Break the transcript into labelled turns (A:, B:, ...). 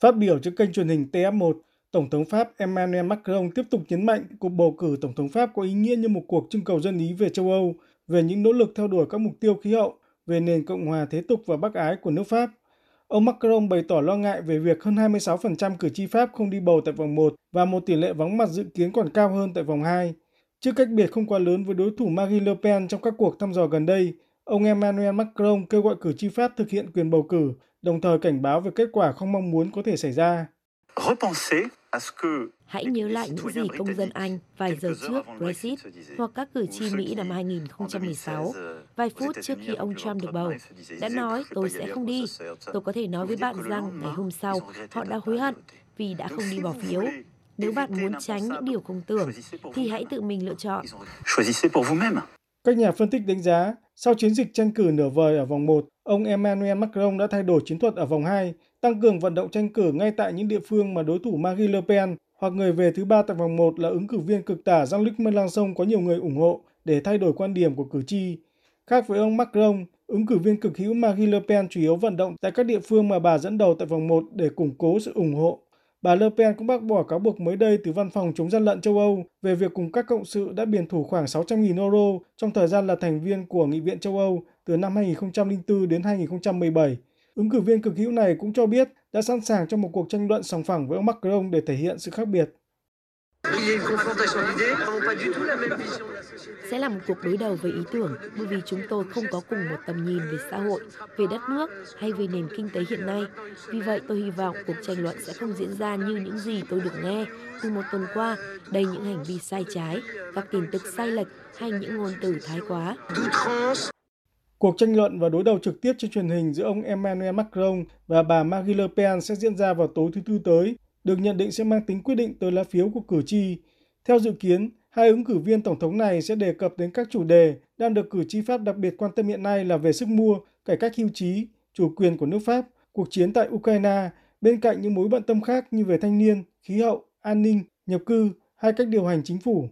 A: Phát biểu trước kênh truyền hình TF1, Tổng thống Pháp Emmanuel Macron tiếp tục nhấn mạnh cuộc bầu cử Tổng thống Pháp có ý nghĩa như một cuộc trưng cầu dân ý về châu Âu, về những nỗ lực theo đuổi các mục tiêu khí hậu, về nền Cộng hòa thế tục và bác ái của nước Pháp. Ông Macron bày tỏ lo ngại về việc hơn 26% cử tri Pháp không đi bầu tại vòng 1 và một tỷ lệ vắng mặt dự kiến còn cao hơn tại vòng 2. Trước cách biệt không quá lớn với đối thủ Marine Le Pen trong các cuộc thăm dò gần đây, ông Emmanuel Macron kêu gọi cử tri Pháp thực hiện quyền bầu cử, đồng thời cảnh báo về kết quả không mong muốn có thể xảy ra.
B: Hãy nhớ lại những gì công dân Anh vài giờ trước Brexit hoặc các cử tri Mỹ năm 2016, vài phút trước khi ông Trump được bầu, đã nói tôi sẽ không đi. Tôi có thể nói với bạn rằng ngày hôm sau họ đã hối hận vì đã không đi bỏ phiếu. Nếu bạn muốn tránh những điều không tưởng, thì hãy tự mình lựa chọn.
A: Các nhà phân tích đánh giá, sau chiến dịch tranh cử nửa vời ở vòng 1, ông Emmanuel Macron đã thay đổi chiến thuật ở vòng 2, tăng cường vận động tranh cử ngay tại những địa phương mà đối thủ Marine Le Pen hoặc người về thứ ba tại vòng 1 là ứng cử viên cực tả Jean-Luc Mélenchon có nhiều người ủng hộ để thay đổi quan điểm của cử tri. Khác với ông Macron, ứng cử viên cực hữu Marine Le Pen chủ yếu vận động tại các địa phương mà bà dẫn đầu tại vòng 1 để củng cố sự ủng hộ. Bà Le Pen cũng bác bỏ cáo buộc mới đây từ Văn phòng chống gian lận châu Âu về việc cùng các cộng sự đã biển thủ khoảng 600.000 euro trong thời gian là thành viên của Nghị viện châu Âu từ năm 2004 đến 2017. Ứng cử viên cực hữu này cũng cho biết đã sẵn sàng cho một cuộc tranh luận sòng phẳng với ông Macron để thể hiện sự khác biệt.
B: Sẽ là một cuộc đối đầu về ý tưởng bởi vì chúng tôi không có cùng một tầm nhìn về xã hội, về đất nước hay về nền kinh tế hiện nay. Vì vậy tôi hy vọng cuộc tranh luận sẽ không diễn ra như những gì tôi được nghe từ một tuần qua, đầy những hành vi sai trái, các tin tức sai lệch hay những ngôn từ thái quá.
A: Cuộc tranh luận và đối đầu trực tiếp trên truyền hình giữa ông Emmanuel Macron và bà Marine Le Pen sẽ diễn ra vào tối thứ Tư tới, được nhận định sẽ mang tính quyết định tới lá phiếu của cử tri. Theo dự kiến, hai ứng cử viên tổng thống này sẽ đề cập đến các chủ đề đang được cử tri Pháp đặc biệt quan tâm hiện nay là về sức mua, cải cách hưu trí, chủ quyền của nước Pháp, cuộc chiến tại Ukraine, bên cạnh những mối bận tâm khác như về thanh niên, khí hậu, an ninh, nhập cư hay cách điều hành chính phủ.